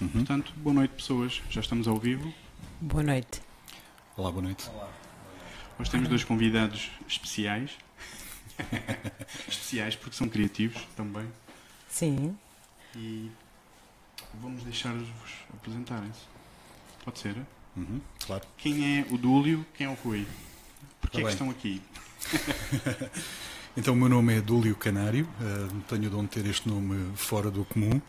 Uhum. Portanto, boa noite, pessoas. Já estamos ao vivo. Boa noite. Olá, boa noite. Hoje temos dois convidados especiais. especiais porque são criativos também. Sim. E vamos deixar-vos apresentarem-se. Pode ser? Uhum, claro. Quem é o Dúlio? Quem é o Rui? Porquê Tá é que estão aqui? Então, o meu nome é Dúlio Canário, eh, tenho de onde ter este nome fora do comum.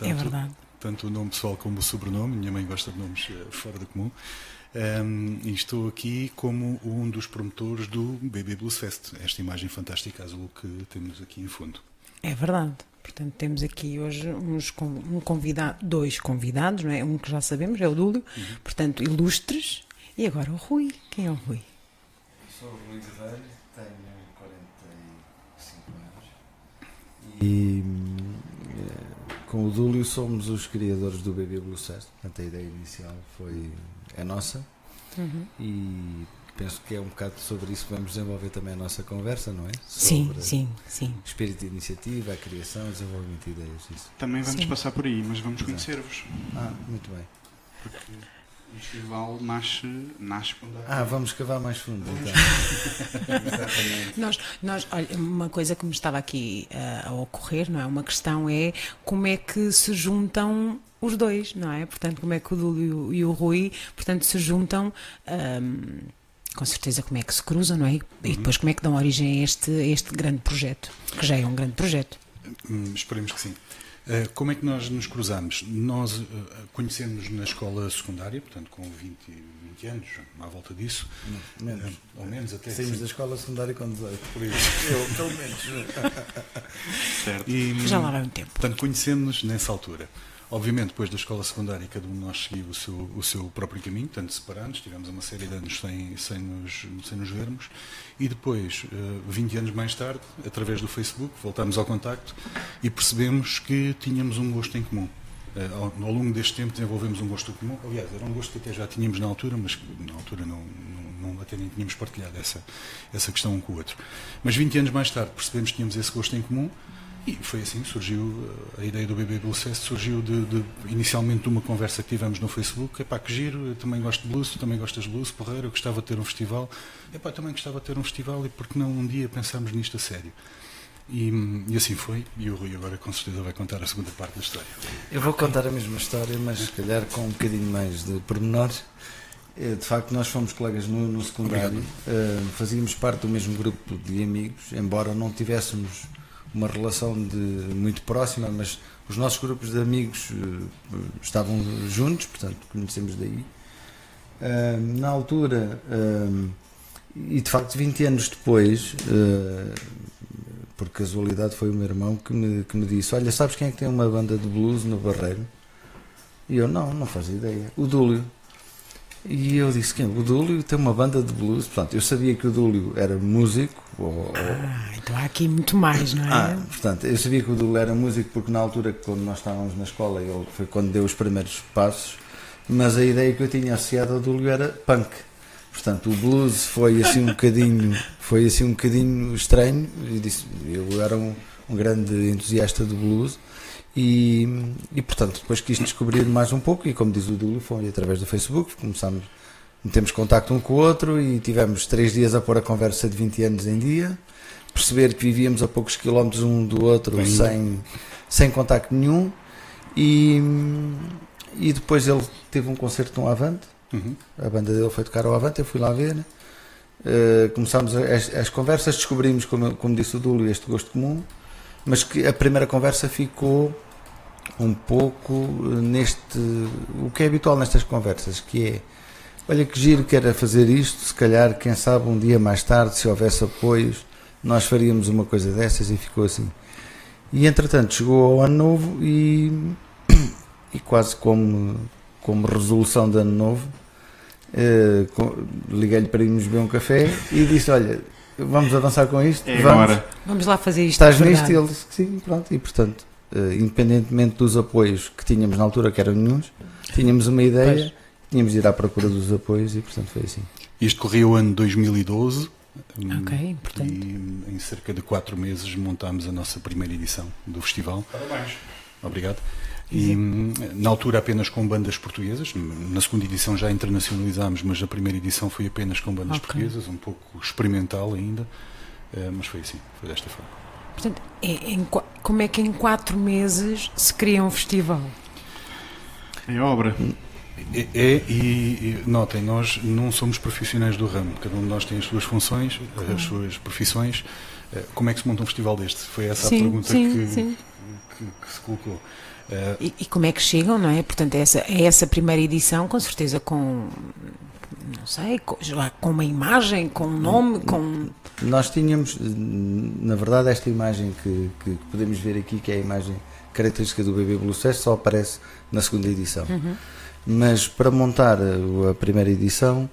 é verdade. Tanto o nome pessoal como o sobrenome, minha mãe gosta de nomes eh, fora do comum. Ehm, e estou aqui como um dos promotores do BB Blues Fest, esta imagem fantástica azul que temos aqui em fundo. É verdade. Portanto, temos aqui hoje uns, um convidado, dois convidados, não é? Um que já sabemos, é o Dúlio, portanto, ilustres. E agora o Rui. Quem é o Rui? Sou o Rui de Velho, tenho 45 anos e hum, com o Dúlio somos os criadores do Baby Blue Fest. Portanto, a ideia inicial foi é nossa Uhum. e penso que é um bocado sobre isso que vamos desenvolver também a nossa conversa, não é? Sim, Sobre sim, sim. Espírito de iniciativa, a criação, o desenvolvimento de ideias. Isso. Também vamos Sim. passar por aí, mas vamos conhecer-vos. Ah, muito bem. Porque o festival nasce, nasce quando há- Ah, vamos cavar mais fundo então. Exatamente. Nós, nós, olha, uma coisa que me estava aqui ah, a ocorrer, não é? Uma questão é como é que se juntam os dois, não é? Portanto, como é que o Dúlio e o Rui, portanto, se juntam, ahm, com certeza como é que se cruzam, não é? E depois como é que dão origem a este, a este grande projeto, que já é um grande projeto. Hum, esperemos que sim. Eh, como é que nós nos cruzamos? Nós eh, conhecemos na escola secundária, portanto com 20, 20 anos, à volta disso, Menos. eh, ou menos até. Saímos da escola secundária com 18. Por isso. Eu, pelo menos. certo. E, Já lá vai um tempo. Portanto, conhecemos nessa altura. Obviamente, depois da escola secundária, cada um de nós seguiu o seu, o seu próprio caminho, tanto separados, tivemos uma série de anos sem, sem, nos, sem nos vermos, e depois, eh, 20 anos mais tarde, através do Facebook, voltámos ao contacto e percebemos que tínhamos um gosto em comum. Eh, Ao, ao longo deste tempo desenvolvemos um gosto comum, aliás, era um gosto que até já tínhamos na altura, mas na altura não, não, não- até nem tínhamos partilhado essa, essa questão um com o outro. Mas 20 anos mais tarde percebemos que tínhamos esse gosto em comum e foi assim, surgiu eh, a ideia do BB Blues Fest, surgiu de, de- inicialmente de uma conversa que tivemos no Facebook, epá, que giro, eu também gosto de blues, tu também gostas de blues, porreiro, eu gostava de ter um festival, epá, eu também gostava de ter um festival e porque não um dia pensarmos nisto a sério. E, e assim foi, e o Rui agora com certeza vai contar a segunda parte da história. Eu vou contar a mesma história, mas se calhar com um bocadinho mais de pormenores. Eh, De facto, nós fomos colegas no, no secundário, eh, fazíamos parte do mesmo grupo de amigos, embora não tivéssemos uma relação de, muito próxima, mas os nossos grupos de amigos eh, estavam juntos, portanto, conhecemos daí. Eh, na altura, eh, e de facto, 20 anos depois, eh, por casualidade, foi o meu irmão que me, que me disse: Olha, sabes quem é que tem uma banda de blues no Barreiro? E eu: Não, não fazia ideia. O Dúlio. E eu disse: Quem? O Dúlio tem uma banda de blues. Portanto, eu sabia que o Dúlio era músico, ou, ou- Ah, então há aqui muito mais, não é? ah, portanto, eu sabia que o Dúlio era músico porque na altura, quando nós estávamos na escola, ele foi quando deu os primeiros passos, mas a ideia que eu tinha associada ao Dúlio era punk. Portanto, o blues foi assim um bocadinho, foi assim um bocadinho estranho. E disse, eu era um, um grande entusiasta do blues e, e, portanto, depois quis descobrir mais um pouco e como diz o Dúlio, foi através do Facebook, começámos, metemos contacto um com o outro e tivemos três dias a pôr a conversa de 20 anos em dia, perceber que vivíamos a poucos quilómetros um do outro Bem- sem, sem contacto nenhum. E, e depois ele teve um concerto no Avante. Uhum. a banda dele foi tocar ao Avante, eu fui lá ver. Eh, começámos as, as conversas, descobrimos, como, como disse o Dúlio, este gosto comum, mas que a primeira conversa ficou um pouco eh, neste. o que é habitual nestas conversas, que é. Olha que giro que era fazer isto, se calhar, quem sabe, um dia mais tarde, se houvesse apoios, nós faríamos uma coisa dessas e ficou assim. E entretanto chegou ao ano novo e, e quase como, como resolução de ano novo, eh, liguei-lhe para irmos beber um café e disse: Olha, vamos avançar com isto? É vamos. agora. Vamos lá fazer isto. Estás nisto? E verdade. ele disse que sim, pronto. E portanto, eh, independentemente dos apoios que tínhamos na altura, que eram nenhuns, tínhamos uma ideia, Pois. tínhamos de ir à procura dos apoios e portanto foi assim. Isto corria o ano 2012. hum, Ok, importante. E em cerca de quatro meses montámos a nossa primeira edição do festival. Parabéns. Obrigado. E hum, na altura apenas com bandas portuguesas, na segunda edição já internacionalizámos, mas a primeira edição foi apenas com bandas Ok. portuguesas, um pouco experimental ainda, eh, mas foi assim, foi desta forma. Portanto, é- em como é que em quatro meses se cria um festival? É obra. É, é, e, e notem, nós não somos profissionais do ramo, cada um de nós tem as suas funções, as suas profissões. Eh, Como é que se monta um festival deste? Foi essa a sim, pergunta sim, que, sim. que- que se colocou. E, e como é que chegam, não é? Portanto, essa, é essa primeira edição, com certeza com, não sei, com, com uma imagem, com um nome, com... Nós tínhamos, na verdade, esta imagem que, que podemos ver aqui, que é a imagem característica do Bebê Blue só aparece na segunda edição. Mas para montar a, a primeira edição,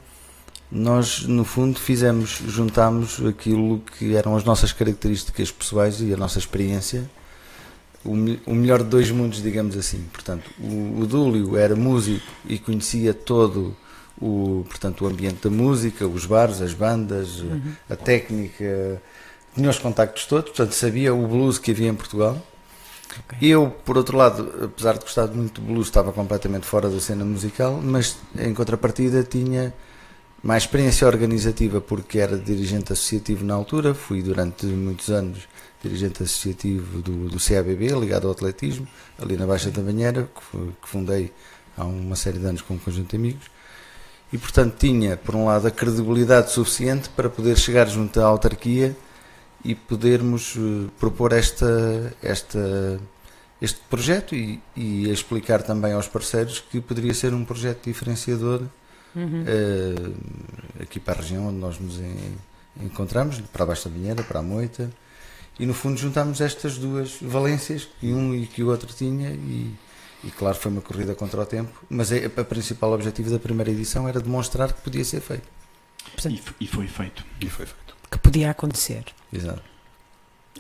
nós, no fundo, fizemos, juntámos aquilo que eram as nossas características pessoais e a nossa experiência, o, o melhor de dois mundos, digamos assim. Portanto, o, o Dúlio era músico e conhecia todo o, portanto, o ambiente da música, os bares, as bandas, a técnica, tinha os contactos todos, portanto, sabia o blues que havia em Portugal. Eu, por outro lado, apesar de gostar muito de blues, estava completamente fora da cena musical, mas em contrapartida tinha mais experiência organizativa porque era dirigente associativo na altura, fui durante muitos anos dirigente associativo do, do CABB, ligado ao atletismo, ali na Baixa da Banheira, que, que fundei há uma série de anos com um conjunto de amigos. E, portanto, tinha, por um lado, a credibilidade suficiente para poder chegar junto à autarquia e podermos eh, propor esta, esta, este projeto e, e explicar também aos parceiros que poderia ser um projeto diferenciador eh, aqui para a região onde nós nos en- encontramos, para a Baixa da Vinheira, para a Moita, e no fundo juntámos estas duas valências que um e que o outro tinha e, e claro foi uma corrida contra o tempo, mas a, a principal objetivo da primeira edição era demonstrar que podia ser feito. Portanto, E, e foi feito. e foi feito. que podia acontecer. Exato.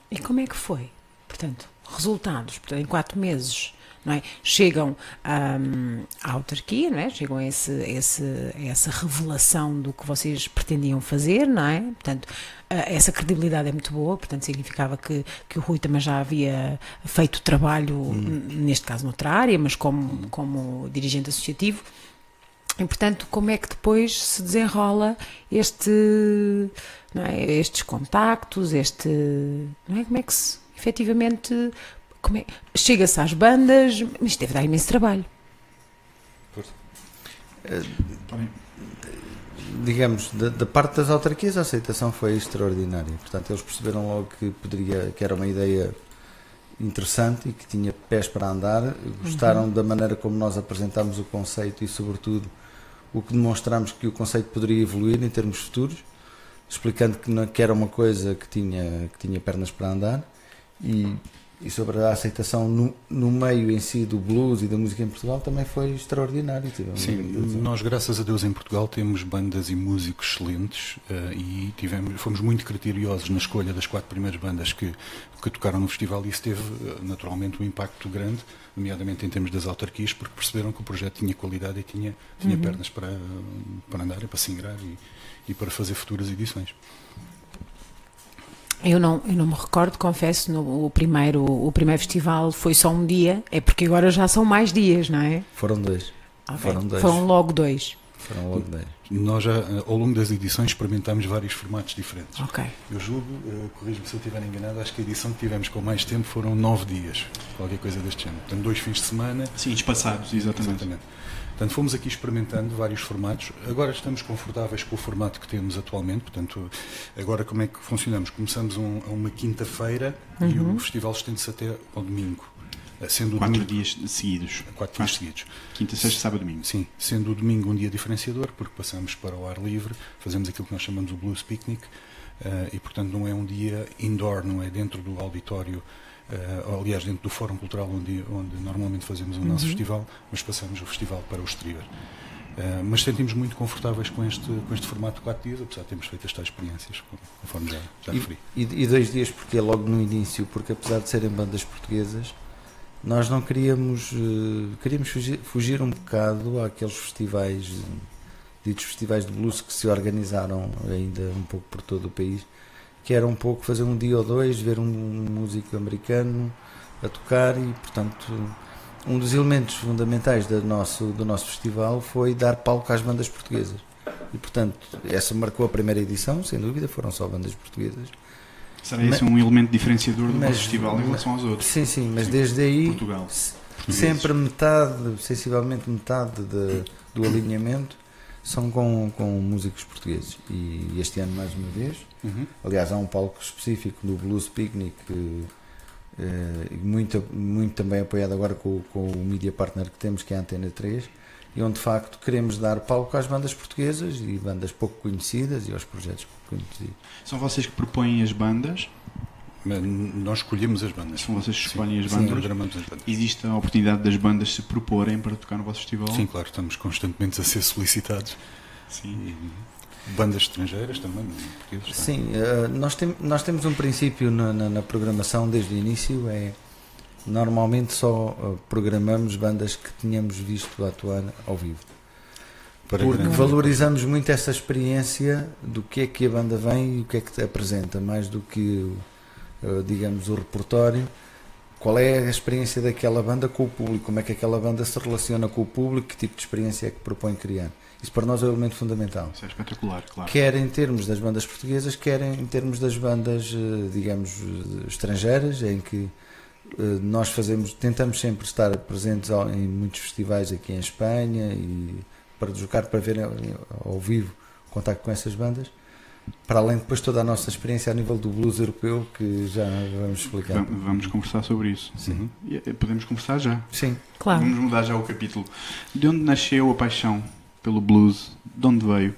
E como é que foi? Portanto, resultados, portanto, em quatro meses, é? Chegam hum, à autarquia, é? Chegam a, esse, esse, a essa revelação do que vocês pretendiam fazer, não é? Portanto, ah, essa credibilidade é muito boa, portanto, significava que, que o Rui também já havia feito trabalho, n- neste caso noutra área, mas como, como dirigente associativo. E, portanto, como é que depois se desenrola este, é, estes contactos, este, não é, como é que se, efetivamente, é, chega-se às bandas, mas isto deve dar imenso trabalho. Podem- digamos, da, da parte das autarquias a aceitação foi extraordinária. Portanto, eles perceberam logo que poderia, que era uma ideia interessante e que tinha pés para andar. Gostaram da maneira como nós apresentámos o conceito e, sobretudo, o que demonstramos que o conceito poderia evoluir em termos futuros, explicando que, não, que era uma coisa que tinha, que tinha pernas para andar e, e sobre a aceitação no, no meio em si do blues e da música em Portugal também foi extraordinário. Tivemos Sim, nós, graças a Deus, em Portugal temos bandas e músicos excelentes eh, e tivemos, fomos muito criteriosos na escolha das quatro primeiras bandas que, que tocaram no festival e isso teve, eh, naturalmente, um impacto grande, nomeadamente em termos das autarquias, porque perceberam que o projeto tinha qualidade e tinha, tinha pernas para, para andar e para se ingrar e, e para fazer futuras edições. Eu não, eu não me recordo, confesso, no, o, primeiro, o primeiro festival foi só um dia, é porque agora já são mais dias, não é? Foram dois. Ok. Foram dois. Foram logo dois. Foram logo dois. Nós já, eh, ao longo das edições, experimentámos vários formatos diferentes. Ok. Eu julgo, eh, corrijo-me se eu estiver enganado, acho que a edição que tivemos com mais tempo foram nove dias, qualquer coisa deste género. Portanto, dois fins de semana. Sim, espaçados, exatamente. Exatamente. Portanto, fomos aqui experimentando vários formatos. Agora estamos confortáveis com o formato que temos atualmente. Portanto, agora como é que funcionamos? Começamos um, a uma quinta-feira e o festival estende-se até ao domingo. Eh, Sendo Quatro domingo, dias seguidos. quatro dias seguidos. Quinta, sexta, sábado, domingo. Sim, sendo o domingo um dia diferenciador, porque passamos para o ar livre, fazemos aquilo que nós chamamos o Blues Picnic, eh, e portanto não é um dia indoor, não é dentro do auditório, eh, aliás, dentro do Fórum Cultural onde, onde normalmente fazemos o nosso festival, mas passamos o festival para o exterior. Eh, mas sentimos muito confortáveis com este, com este formato de 4 dias, apesar de termos feito as tais experiências, conforme já, já referi. E, e- e dois dias porque é logo no início, porque apesar de serem bandas portuguesas, nós não queríamos, eh, queríamos fugir, fugir um bocado àqueles festivais, ditos festivais de blues que se organizaram ainda um pouco por todo o país, que era um pouco fazer um dia ou dois, ver um músico americano a tocar e, portanto, um dos elementos fundamentais do nosso, do nosso festival foi dar palco às bandas portuguesas. E, portanto, essa marcou a primeira edição, sem dúvida, foram só bandas portuguesas. Será esse um elemento diferenciador do mas- festival em relação aos outros? Sim, sim, mas Sim. desde aí, Portugal. sempre metade, sensivelmente metade de- do alinhamento são com, com músicos portugueses. E este ano, mais uma vez, Uhum. Aliás, há um palco específico do Blues Picnic, muito, muito também apoiado agora com, com o media partner que temos, que é a Antena 3, e onde de facto queremos dar palco às bandas portuguesas e bandas pouco conhecidas e aos projetos pouco conhecidos. São vocês que propõem as bandas? Mas nós escolhemos as bandas. São vocês que escolhem as Sim, bandas? programamos as bandas. Existe a oportunidade das bandas se proporem para tocar no vosso festival? Sim, claro, estamos constantemente a ser solicitados. Sim. E bandas estrangeiras também, tá? Sim, eh, nós, tem, nós temos um princípio na, na- na programação desde o início, é normalmente só eh, programamos bandas que tínhamos visto atuar ao vivo. Para Porque valorizamos muito essa experiência do que é que a banda vem e o que é que apresenta, mais do que, eh, digamos, o repertório. Qual é a experiência daquela banda com o público? Como é que aquela banda se relaciona com o público? Que tipo de experiência é que propõe criar? Isso para nós é o elemento fundamental. Isso é espetacular, claro. Quer em termos das bandas portuguesas, quer em termos das bandas, eh, digamos, estrangeiras, em que eh, nós fazemos, tentamos sempre estar presentes em muitos festivais aqui em Espanha e para deslocar para ver ao, vivo o contacto com essas bandas, para além de depois toda a nossa experiência a nível do blues europeu, que já vamos explicar. Va- Vamos conversar sobre isso. Sim. Eh, Podemos conversar já. Sim, Claro. Vamos mudar já o capítulo. De onde nasceu a paixão pelo blues? De onde veio?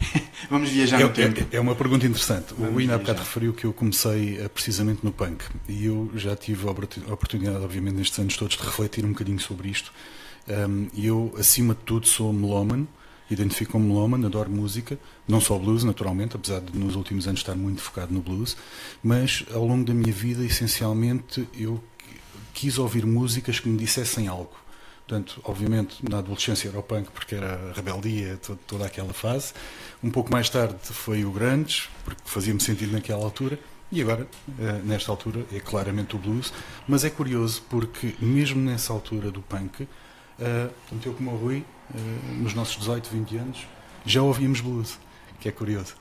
Vamos viajar no É, tempo. é- é uma pergunta interessante. Vamos o Win há bocado referiu que eu comecei eh, precisamente no punk e eu já tive a oportu- a oportunidade, obviamente, nestes anos todos, de refletir um bocadinho sobre isto. Um, E eu, acima de tudo, sou melómano, identifico-me melómano, adoro música, não só blues, naturalmente, apesar de nos últimos anos estar muito focado no blues, mas ao longo da minha vida, essencialmente, eu quis ouvir músicas que me dissessem algo. Portanto, obviamente, na adolescência era o punk porque era a rebeldia, to- toda aquela fase. Um pouco mais tarde foi o grunge, porque fazia-me sentido naquela altura. E agora, eh, nesta altura, é claramente o blues. Mas é curioso porque, mesmo nessa altura do punk, eh, tanto eu como o Rui, eh, nos nossos 18, 20 anos, já ouvíamos blues, que é curioso.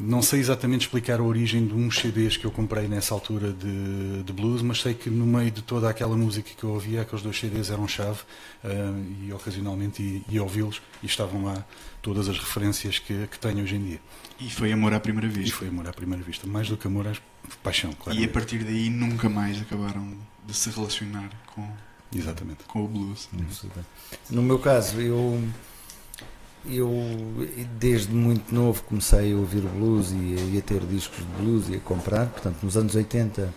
Não sei exatamente explicar a origem de uns CDs que eu comprei nessa altura de, de blues, mas sei que no meio de toda aquela música que eu ouvia, aqueles dois CDs eram chave e ocasionalmente ia, ia ouvi-los e estavam lá todas as referências que, que tenho hoje em dia. E foi amor à primeira E vista. foi amor à primeira vista, mais do que amor, é paixão, claro. E a partir daí nunca mais acabaram de se relacionar com, Exatamente. com o blues. No meu caso, eu, eu desde muito novo comecei a ouvir blues e a, a ter discos de blues e a comprar. Portanto, nos anos 80,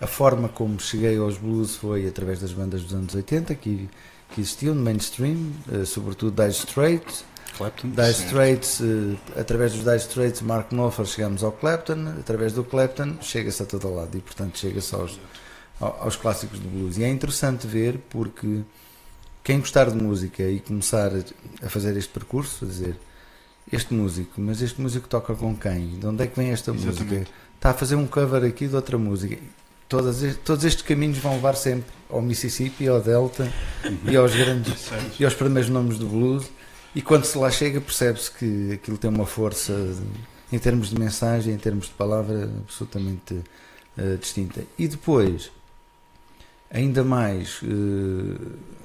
a forma como cheguei aos blues foi através das bandas dos anos 80 que, que existiam no mainstream, eh, sobretudo Dire Straits. Clapton? Dire. Straits, eh, através dos Dire Straits, Mark Knopfler, chegamos ao Clapton. Através do Clapton, chega-se a todo lado e, portanto, chega-se aos, ao- aos clássicos do blues. E é interessante ver porque quem gostar de música e começar a fazer este percurso, a dizer este músico, mas este músico toca com quem? De onde é que vem esta música? Exatamente. Está a fazer um cover aqui de outra música. Todas todos estes caminhos vão levar sempre ao Mississippi, ao Delta e aos grandes e aos primeiros nomes do blues. E quando se lá chega, percebe-se que aquilo tem uma força em termos de mensagem, em termos de palavra, absolutamente eh, distinta. E depois, ainda mais, eh,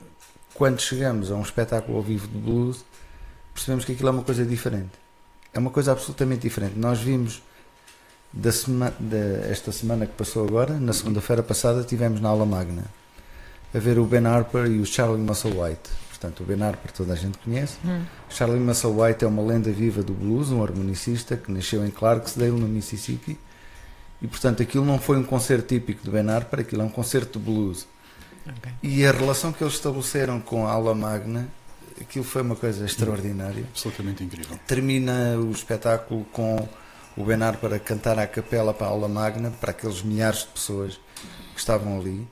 quando chegamos a um espetáculo ao vivo de blues, percebemos que aquilo é uma coisa diferente. É uma coisa absolutamente diferente. Nós vimos da sema, da- esta semana que passou agora, na segunda-feira passada, tivemos na aula magna a ver o Ben Harper e o Charlie Musselwhite. Portanto, o Ben Harper toda a gente conhece. Hum. Charlie Musselwhite é uma lenda viva do blues, um harmonicista que nasceu em Clarksdale, no Mississippi. E, portanto, aquilo não foi um concerto típico de Ben Harper, aquilo é um concerto de blues. Ok. E a relação que eles estabeleceram com a aula magna, aquilo foi uma coisa extraordinária. Absolutamente incrível. Termina o espetáculo com o Ben Harper a cantar à capela para a aula magna, para aqueles milhares de pessoas que estavam ali.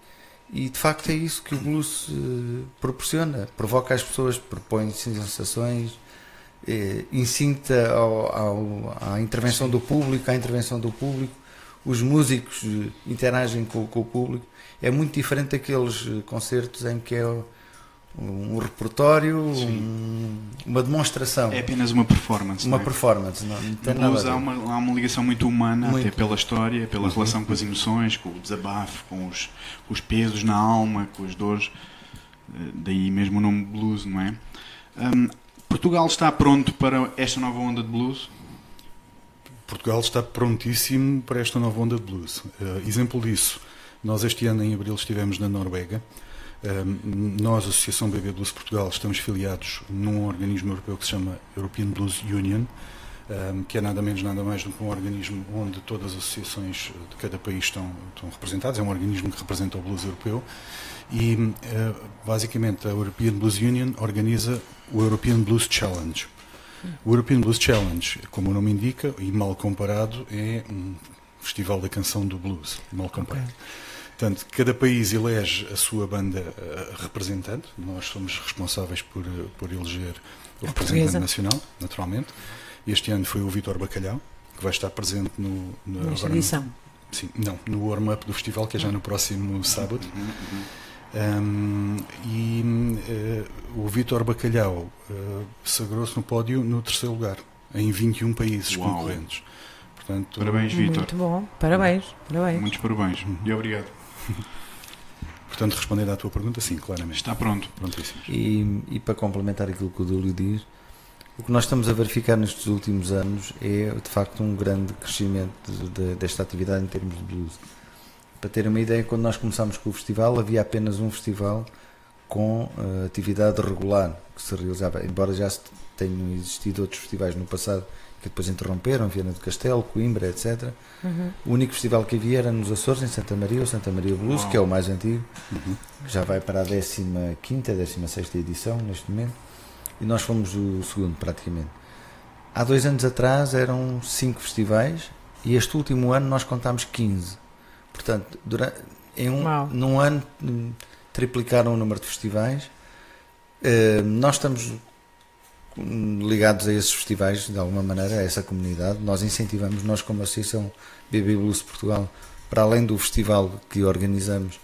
E de facto é isso que o blues eh, proporciona. Provoca as pessoas, propõe sensações, eh, incita ao- ao- à intervenção do público, à intervenção do público. Os músicos eh, interagem com, com o público. É muito diferente daqueles eh, concertos em que é um repertório, um, uma demonstração. É apenas uma performance. Uma não é? performance, não, não tem No nada blues há uma, há uma ligação muito humana, Muito. até pela história, pela relação com as emoções, com o desabafo, com os, com os pesos na alma, com as dores. Eh, Daí mesmo o nome blues, não é? Hum, Portugal está pronto para esta nova onda de blues? Portugal está prontíssimo para esta nova onda de blues. Eh, exemplo disso, nós este ano em abril estivemos na Noruega. Eh, nós, Associação BB Blues Portugal, estamos filiados num organismo europeu que se chama European Blues Union, eh, que é nada menos nada mais do que um organismo onde todas as associações de cada país estão, estão representadas. É um organismo que representa o blues europeu. E eh, basicamente a European Blues Union organiza o European Blues Challenge. O European Blues Challenge, como o nome indica, e mal comparado, é um festival da canção do blues, mal comparado. Portanto, cada país elege a sua banda eh, representante, nós somos responsáveis por, eh, por eleger o A representante portuguesa. nacional, naturalmente. Este ano foi o Vítor Bacalhau, que vai estar presente no, no, Nesta agora no- edição. Sim, não, no warm-up do festival, que é já no próximo sábado. Um, e eh, o Vítor Bacalhau eh, sagrou-se no pódio no terceiro lugar, em 21 países Uau. concorrentes. Portanto, Parabéns, Vitor. Muito bom. Parabéns. Parabéns. Muitos parabéns. E obrigado. portanto, respondendo à tua pergunta, sim, claramente. Está pronto. Prontíssimo. E, e para complementar aquilo que o Dúlio diz, o que nós estamos a verificar nestes últimos anos é de facto um grande crescimento de- de- desta atividade em termos de blues. Para terem uma ideia, quando nós começámos com o festival, havia apenas um festival com eh, atividade regular que se realizava, embora já se tenham existido outros festivais no passado que depois interromperam, Viana do Castelo, Coimbra, etc. Uhum. O único festival que havia era nos Açores, em Santa Maria, o Santa Maria Blues, Uau. que é o mais antigo, Uhum. que já vai para a 15ª, 16ª edição neste momento, e nós fomos o segundo praticamente. Há dois anos atrás eram cinco festivais e este último ano nós contámos 15. Portanto, durante, em um, Uau. num ano hum, triplicaram o número de festivais. Eh, nós estamos hum, ligados a esses festivais de alguma maneira, a essa comunidade. Nós incentivamos, nós como Associação BB Blues Portugal, para além do festival que organizamos,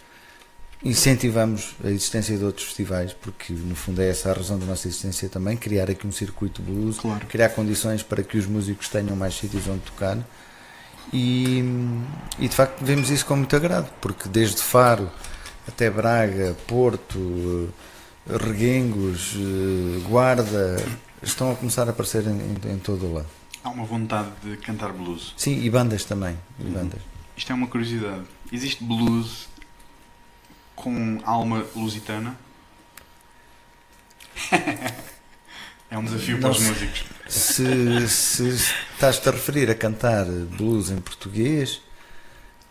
incentivamos a existência de outros festivais, porque no fundo é essa a razão da nossa existência também, criar aqui um circuito blues, Claro. criar condições para que os músicos tenham mais sítios onde tocar. E, e de facto vemos isso com muito agrado, porque desde Faro até Braga, Porto, eh, Reguengos, eh, Guarda, estão a começar a aparecer em, em- em todo o lado. Há uma vontade de cantar blues. Sim, e bandas também. e Uhum. bandas. Isto é uma curiosidade. Existe blues com alma lusitana? é um desafio para os músicos. Se, se estás-te a referir a cantar blues em português,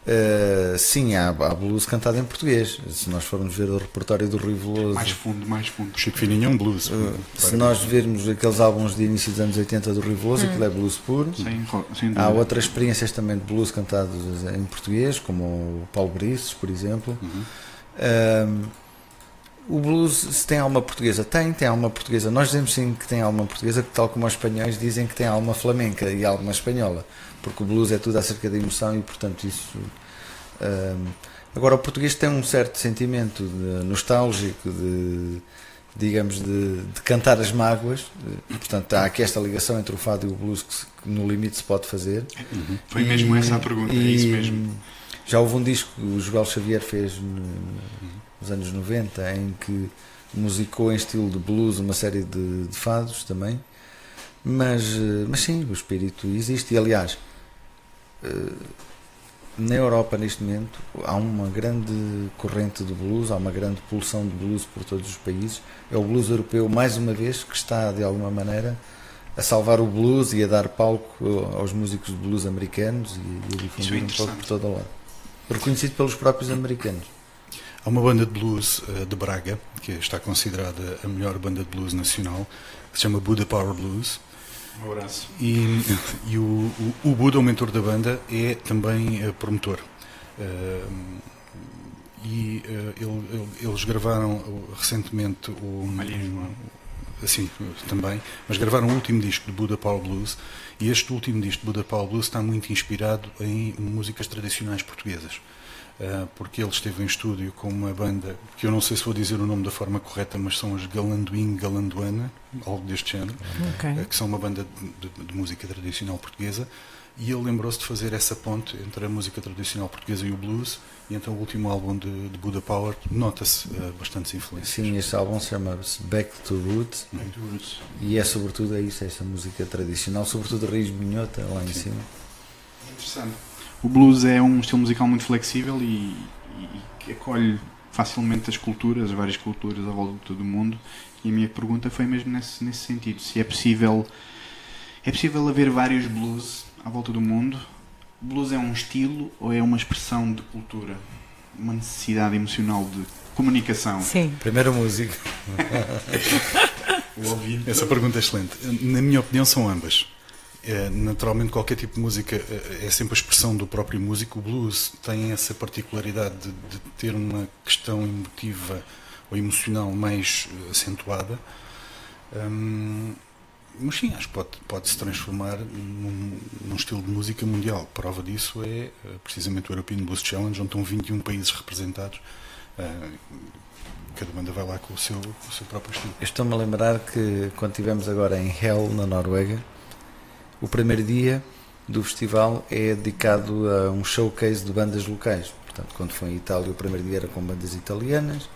eh, sim, há, há blues cantado em português. Se nós formos ver o repertório do Rui Veloso, Mais fundo, mais fundo. Chico Fininho é um blues. eh, se nós vermos aqueles álbuns de início dos anos 80 do Rui Veloso, aquilo é blues puro. Sem, ro- sem Há outras experiências também de blues cantados em português, como o Paulo Brices, por exemplo. Uhum. Ahm, o blues, se tem alma portuguesa, tem, tem alma portuguesa. Nós dizemos sim que tem alma portuguesa, tal como os espanhóis dizem que tem alma flamenca e alma espanhola, porque o blues é tudo acerca da emoção e, portanto, isso. ahm, agora, o português tem um certo sentimento de- nostálgico, de, digamos, de, de cantar as mágoas, e, portanto, há aqui esta ligação entre o fado e o blues que, se- que no limite se pode fazer. Uhum. Foi mesmo E- essa a pergunta, é e isso mesmo. Já houve um disco que o Joel Xavier fez no- nos anos 90 em que musicou em estilo de blues uma série de, de fados também. Mas, eh, mas sim, o espírito existe. E aliás, eh, na Europa neste momento há uma grande corrente de blues, há uma grande pulsão de blues por todos os países. É o blues europeu, mais uma vez, que está de alguma maneira a salvar o blues e a dar palco aos músicos de blues americanos e, e a Isso é difundir um pouco por todo o lado. Reconhecido pelos próprios americanos. Há uma banda de blues eh, de Braga, que está considerada a melhor banda de blues nacional, que se chama Buda Power Blues. Um abraço. E, e o, o, o Buda, o mentor da banda, é também eh, promotor. Eh, e ele- ele- eles gravaram uh, recentemente o, é? assim, também, mas gravaram o último disco de Buda Power Blues e este último disco de Buda Power Blues está muito inspirado em músicas tradicionais portuguesas. Uh, porque ele esteve em estúdio com uma banda que eu não sei se vou dizer o nome da forma correta, mas são as Galanduin Galanduana, algo deste género, okay. uh, que são uma banda de, de, de música tradicional portuguesa e ele lembrou-se de fazer essa ponte entre a música tradicional portuguesa e o blues, e então o último álbum de, de Buda Power nota-se uh, bastantes influências. Sim, este álbum chama-se Back to Roots, Back to Roots. e é sobretudo é isso, essa música tradicional, sobretudo Raiz Minhota lá em Sim. cima. Interessante. O blues é um estilo musical muito flexível e, e que acolhe facilmente as culturas, as várias culturas à volta do mundo. E a minha pergunta foi mesmo nesse, nesse sentido: se é possível, é possível haver vários blues à volta do mundo. O blues é um estilo ou é uma expressão de cultura? Uma necessidade emocional de comunicação? Sim. Primeira música. Essa pergunta é excelente. Na minha opinião, são ambas. É, naturalmente, qualquer tipo de música é, é sempre a expressão do próprio músico. O blues tem essa particularidade de, de ter uma questão emotiva ou emocional mais acentuada. Hum, mas sim, acho que pode, pode se transformar num, num, estilo de música mundial. Prova disso é eh, precisamente o European Blues Challenge, onde estão 21 países representados. Uh, cada banda vai lá com o seu, o seu próprio estilo. Estou-me a lembrar que quando estivemos agora em Hell, na Noruega, o primeiro dia do festival é dedicado a um showcase de bandas locais. Portanto, quando foi em Itália, o primeiro dia era com bandas italianas,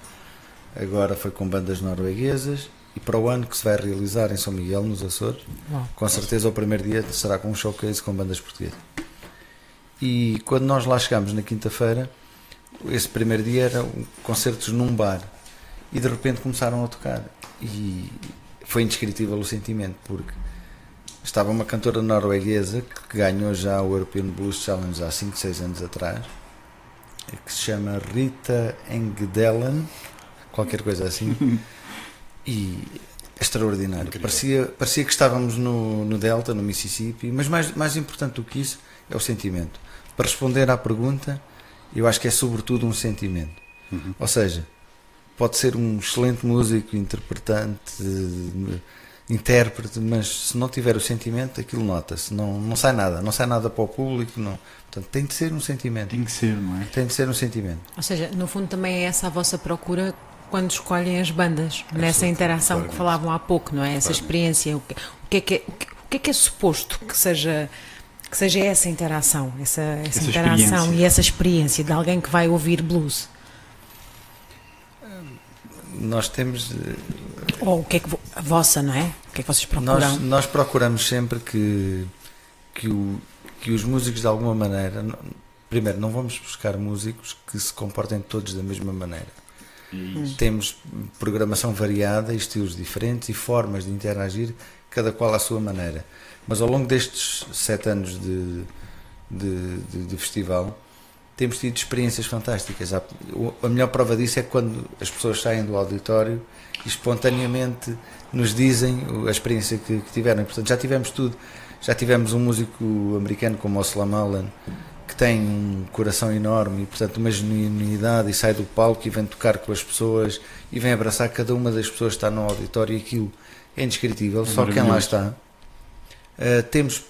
agora foi com bandas norueguesas e para o ano que se vai realizar em São Miguel, nos Açores, com certeza o primeiro dia será com um showcase com bandas portuguesas. E quando nós lá chegámos na quinta-feira, esse primeiro dia eram concertos num bar e de repente começaram a tocar. E foi indescritível o sentimento, porque estava uma cantora norueguesa que ganhou já o European Blues Challenge há 5, 6 anos atrás, que se chama Rita Engdelen, qualquer coisa assim. e extraordinário. Parecia, parecia que estávamos no, no Delta, no Mississippi, mas mais, mais importante do que isso é o sentimento. Para responder à pergunta, eu acho que é sobretudo um sentimento. Uhum. Ou seja, pode ser um excelente músico, interpretante, intérprete, mas se não tiver o sentimento, aquilo nota-se. Não, não sai nada, não sai nada para o público. Não. Portanto, tem de ser um sentimento. Tem que ser, não é? Tem de ser um sentimento. Ou seja, no fundo também é essa a vossa procura quando escolhem as bandas, é nessa interação que falavam há pouco, não é? Essa experiência, o que, o que é que é, o que é que é suposto que seja que seja essa interação, essa, essa, essa interação e essa experiência de alguém que vai ouvir blues? Nós temos. Ou o que é que a vossa, não é? O que é que vocês procuram? Nós, nós procuramos sempre que, que, o, que os músicos, de alguma maneira. Primeiro, não vamos buscar músicos que se comportem todos da mesma maneira temos programação variada, estilos diferentes e formas de interagir, cada qual à sua maneira. Mas ao longo destes sete anos de, de, de, de festival, temos tido experiências fantásticas. A melhor prova disso é quando as pessoas saem do auditório e espontaneamente nos dizem a experiência que, que tiveram. Portanto, já tivemos tudo. Já tivemos um músico americano como Oslam Allen, que tem um coração enorme e, portanto, uma genuinidade e sai do palco e vem tocar com as pessoas e vem abraçar cada uma das pessoas que está no auditório e aquilo é indescritível, é só quem lá está. Uh, temos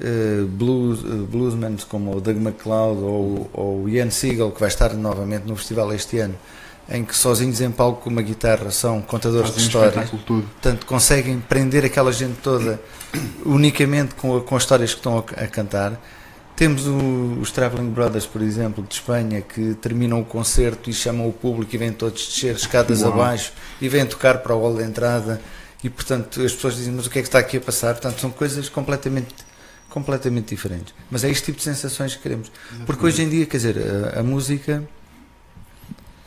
uh, blues, uh, bluesmen como o Doug MacLeod ou, ou o Ian Siegel, que vai estar novamente no festival este ano, em que sozinhos em palco com uma guitarra são contadores Fazem de histórias. Portanto, conseguem prender aquela gente toda unicamente com, com as histórias que estão a, a cantar temos o, os Traveling Brothers, por exemplo, de Espanha, que terminam o concerto e chamam o público e vêm todos descer escadas Uau. abaixo e vêm tocar para o hall de entrada e, portanto, as pessoas dizem, mas o que é que está aqui a passar? Portanto, são coisas completamente completamente diferentes. Mas é este tipo de sensações que queremos. Porque hoje em dia, quer dizer, a, a música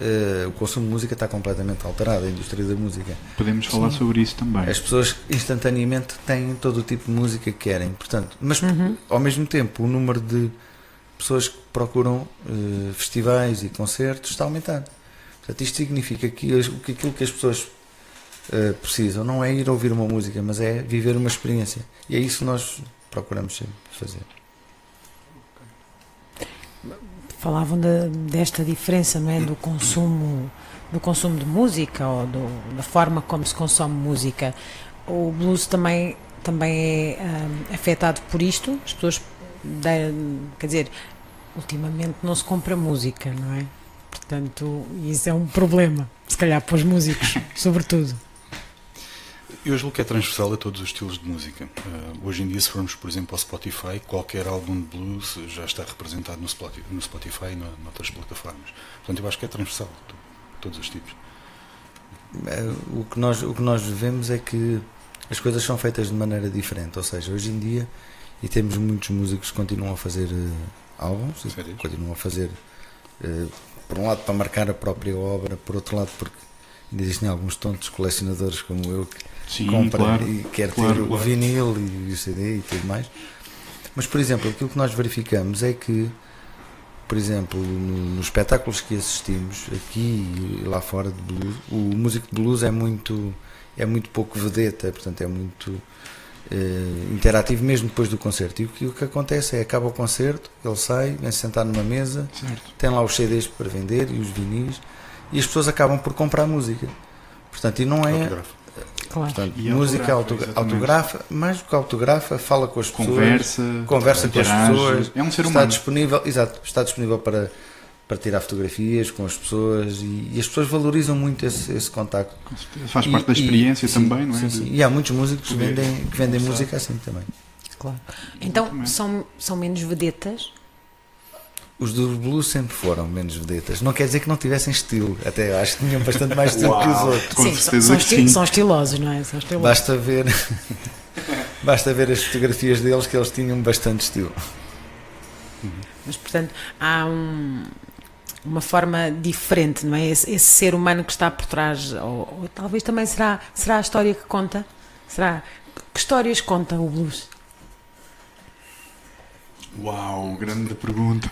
Uh, o consumo de música está completamente alterado, a indústria da música. Podemos falar Sim. sobre isso também. As pessoas instantaneamente têm todo o tipo de música que querem, portanto, mas uhum. ao mesmo tempo o número de pessoas que procuram uh, festivais e concertos está a aumentar. Portanto, isto significa que, que aquilo que as pessoas uh, precisam não é ir ouvir uma música, mas é viver uma experiência. E é isso que nós procuramos sempre fazer falavam de, desta diferença não é do consumo do consumo de música ou do, da forma como se consome música. O blues também, também é um, afetado por isto. As pessoas, quer dizer, ultimamente não se compra música, não é? Portanto, isso é um problema, se calhar para os músicos, sobretudo. Eu julgo que é transversal a todos os estilos de música. Uh, hoje em dia, se formos, por exemplo, ao Spotify, qualquer álbum de blues já está representado no Spotify, no Spotify e noutras plataformas. Portanto, eu acho que é transversal a todos os tipos. É, o que, nós, o que nós vemos é que as coisas são feitas de maneira diferente. Ou seja, hoje em dia, e temos muitos músicos que continuam a fazer uh, álbuns, continuam a fazer, uh, por um lado, para marcar a própria obra, por outro lado, porque existem alguns tontos colecionadores como eu que Sim, compra claro, e quer claro, ter claro. o vinil e o CD e tudo mais. Mas, por exemplo, aquilo que nós verificamos é que, por exemplo, no, nos espetáculos que assistimos, aqui e lá fora de blues, o músico de blues é muito, é muito pouco vedeta, portanto é muito eh, interativo mesmo depois do concerto. E o que, o que acontece é, acaba o concerto, ele sai, vem sentar numa mesa, certo. tem lá os CDs para vender e os vinis, e as pessoas acabam por comprar música. Portanto, e não é... Claro. Portanto, e música autografa, autografa, mais do que autografa, fala com as pessoas, conversa, conversa com as pessoas, é um ser humano. está disponível, exato, está disponível para, para tirar fotografias com as pessoas e, e as pessoas valorizam muito esse, esse contacto. Faz parte e, da experiência e, também, sim, não é? Sim, sim. E há muitos músicos que vendem, que vendem música assim também. Claro. Então são, são menos vedetas os do blues sempre foram menos vedetas. Não quer dizer que não tivessem estilo, até acho que tinham bastante mais estilo Uau, que os outros. Sim, são, são, esti são, estilosos, não é? São estilosos. Basta ver, basta ver as fotografias deles que eles tinham bastante estilo. Mas portanto há um, uma forma diferente, não é? Esse, esse, ser humano que está por trás, ou, ou talvez também será, será a história que conta? Será? Que histórias conta o blues? Uau, grande pergunta.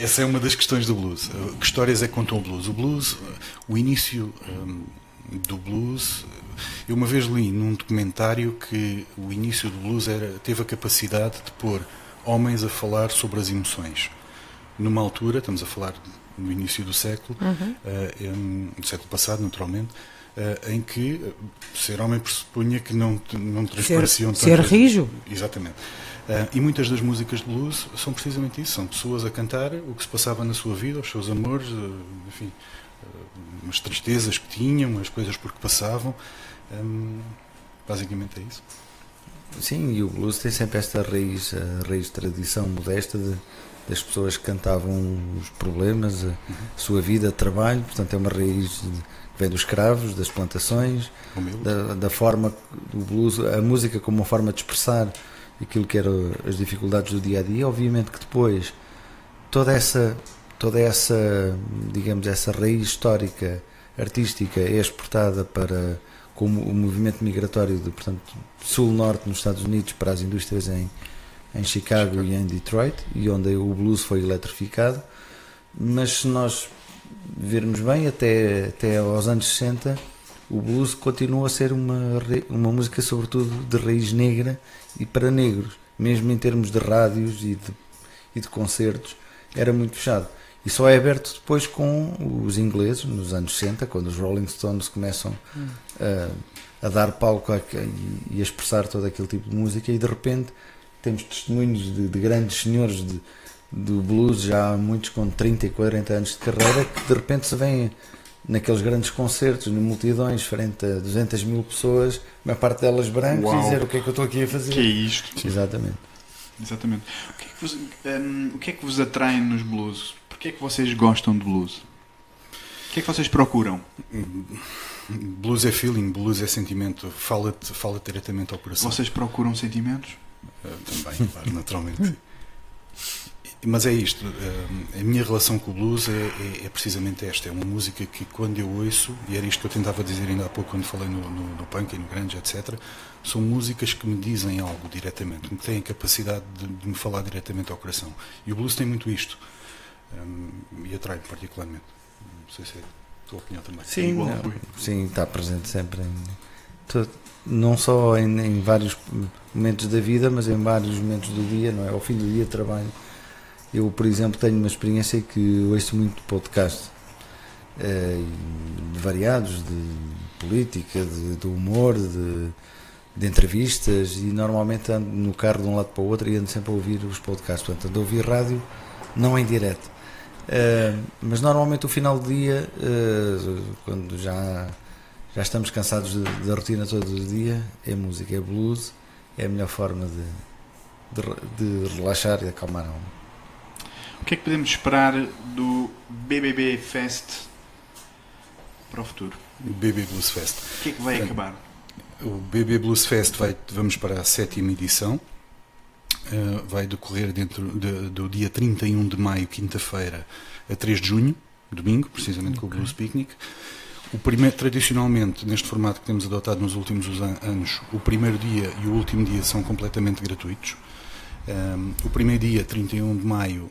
Essa é uma das questões do blues. Uh, que histórias é que contam o blues? O blues, uh, o início um, do blues, eu uma vez li num documentário que o início do blues era, teve a capacidade de pôr homens a falar sobre as emoções. Numa altura, estamos a falar no início do século, uhum. uh, um, do século passado, naturalmente, uh, em que ser homem pressupunha que não, não transpareciam ser, tanto. Ser rijo? Exatamente. Uh, e muitas das músicas de blues são precisamente isso, são pessoas a cantar o que se passava na sua vida, os seus amores, uh, enfim, uh, as tristezas que tinham, as coisas por que passavam. Um, basicamente é isso. Sim, e o blues tem sempre esta raiz, a raiz de tradição modesta de, das pessoas que cantavam os problemas, a, uhum. sua vida, trabalho, portanto é uma raiz de, que vem dos escravos, das plantações, da, da forma do blues, a música como uma forma de expressar aquilo que eram as dificuldades do dia a dia. Obviamente que depois toda essa toda essa digamos essa raiz histórica artística é exportada para como o movimento migratório de portanto sul-norte nos Estados Unidos para as indústrias em em Chicago, Chicago, e em Detroit e onde o blues foi eletrificado mas se nós vermos bem até até aos anos 60 o blues continua a ser uma, uma música sobretudo de raiz negra e para negros, mesmo em termos de rádios e de, e de concertos, era muito fechado. E só é aberto depois com os ingleses, nos anos 60, quando os Rolling Stones começam a, a dar palco a, e, a expressar todo aquele tipo de música, e de repente temos testemunhos de, de grandes senhores de, do blues, já muitos com 30 e 40 anos de carreira, que de repente se vêm naqueles grandes concertos, em multidões, frente a 200 mil pessoas, uma parte delas brancas, Uau. e dizer o que é que eu estou aqui a fazer. Que é isto? Exatamente. Exatamente. O que, é que vos, um, o que é que vos atrai nos blues? Porquê é que vocês gostam de blues? O que é que vocês procuram? Blues é feeling, blues é sentimento, fala, fala diretamente ao coração. Vocês procuram sentimentos? Uh, também, claro, naturalmente. Mas é isto, eh, a minha relação com o blues é, é, é, precisamente esta. É uma música que, quando eu ouço, e era isto que eu tentava dizer ainda há pouco quando falei no, no, no punk e no grunge, etc., são músicas que me dizem algo diretamente, que têm a capacidade de, de, me falar diretamente ao coração. E o blues tem muito isto. Um, e atrai particularmente. Não sei se é a tua opinião também. Sim, é igual, não, sim está presente sempre em, não só em, em, vários momentos da vida, mas em vários momentos do dia, não é? Ao fim do dia trabalho eu, por exemplo, tenho uma experiência que ouço muito podcast. uh, variados, de política, de, de humor, de, de, entrevistas e normalmente ando no carro de um lado para o outro e ando sempre a ouvir os podcasts. Portanto, ando a ouvir rádio, não em direto. Uh, mas normalmente o final do dia, uh, quando já, já estamos cansados da rotina todo o dia, é música, é blues, é a melhor forma de, de, de relaxar e acalmar a alma. O que é que podemos esperar do BBB Fest para o futuro? O BB Blues Fest. O que é que vai acabar? O BB Blues Fest vai, vamos para a sétima edição. Uh, vai decorrer dentro de, do dia 31 de maio, quinta-feira, a 3 de junho, domingo, precisamente okay. com o Blues Picnic. O primeiro, tradicionalmente, neste formato que temos adotado nos últimos anos, o primeiro dia e o último dia são completamente gratuitos. Um, o primeiro dia, 31 de maio, uh,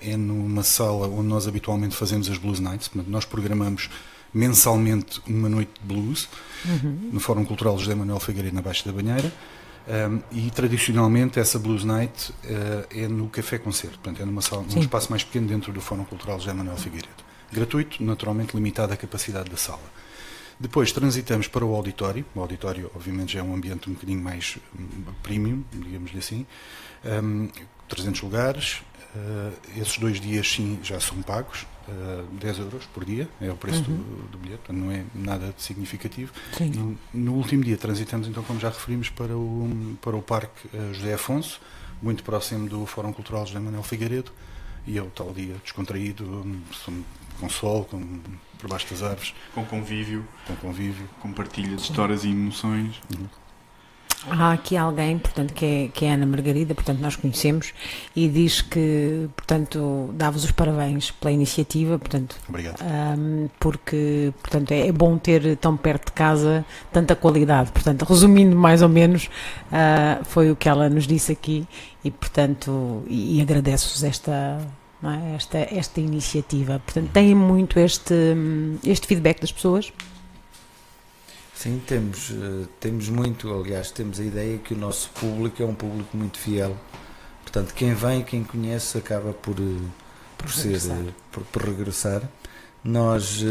é numa sala onde nós habitualmente fazemos as Blues Nights. Portanto, nós programamos mensalmente uma noite de blues uhum. no Fórum Cultural José Manuel Figueiredo na Baixa da Banheira um, e tradicionalmente essa Blues Night uh, é no Café Concerto, portanto é numa sala, num espaço mais pequeno dentro do Fórum Cultural José Manuel Figueiredo. Gratuito, naturalmente limitado à capacidade da sala. Depois transitamos para o auditório. O auditório, obviamente, já é um ambiente um bocadinho mais hum, premium, digamos-lhe assim. Um, 300 lugares. Uh, esses dois dias, sim, já são pagos. 10 euros por dia, é o preço uhum. do, do, bilhete, portanto não é nada significativo. Sim. E no último dia transitamos, então, como já referimos, para o, para o Parque uh, José Afonso, muito próximo do Fórum Cultural José Manuel Figueiredo, e é o tal dia descontraído, com sol, com, por baixo das árvores. Com convívio. Com convívio. Com partilha de histórias e emoções. Uhum. Há aqui alguém, portanto, que é, que é Ana Margarida, portanto, nós conhecemos, e diz que, portanto, dá-vos os parabéns pela iniciativa, portanto, Obrigado. Um, porque, portanto, é, é, bom ter tão perto de casa tanta qualidade. Portanto, resumindo mais ou menos, uh, foi o que ela nos disse aqui e, portanto, e, e agradeço-vos esta, é? esta, esta iniciativa. Portanto, tem muito este, este feedback das pessoas Sim, temos, eh, temos muito, aliás, temos a ideia que o nosso público é um público muito fiel. Portanto, quem vem, quem conhece, acaba por, eh, por, por ser, regressar. Eh, por, por, regressar. Nós,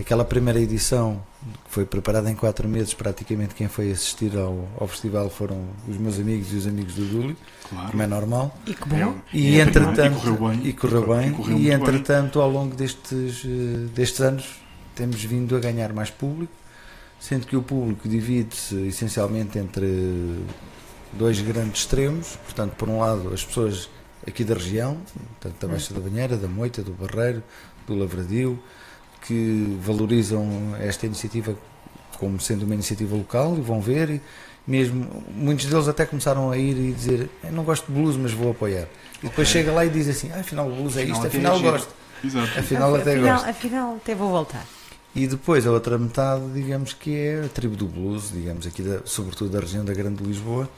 aquela primeira edição, que foi preparada em quatro meses, praticamente quem foi assistir ao, ao festival foram os meus amigos e os amigos do Dúlio, claro. como é normal. E que bom. E, e entretanto, e correu bem. E, correu bem, e, correu e entretanto, bem. ao longo destes, destes anos, temos vindo a ganhar mais público sendo que o público divide-se essencialmente entre dois grandes extremos, portanto, por um lado, as pessoas aqui da região, tanto da Baixa da Banheira, da Moita, do Barreiro, do Lavradio, que valorizam esta iniciativa como sendo uma iniciativa local e vão ver, e mesmo muitos deles até começaram a ir e dizer eu não gosto de blues, mas vou apoiar. E depois okay. chega lá e diz assim, ah, afinal o blues é isto, afinal, afinal gosto. Exato. Afinal, até afinal, gosto. Afinal até vou voltar. E depois a outra metade, digamos que é a tribo do blues, digamos aqui, da, sobretudo da região da Grande Lisboa.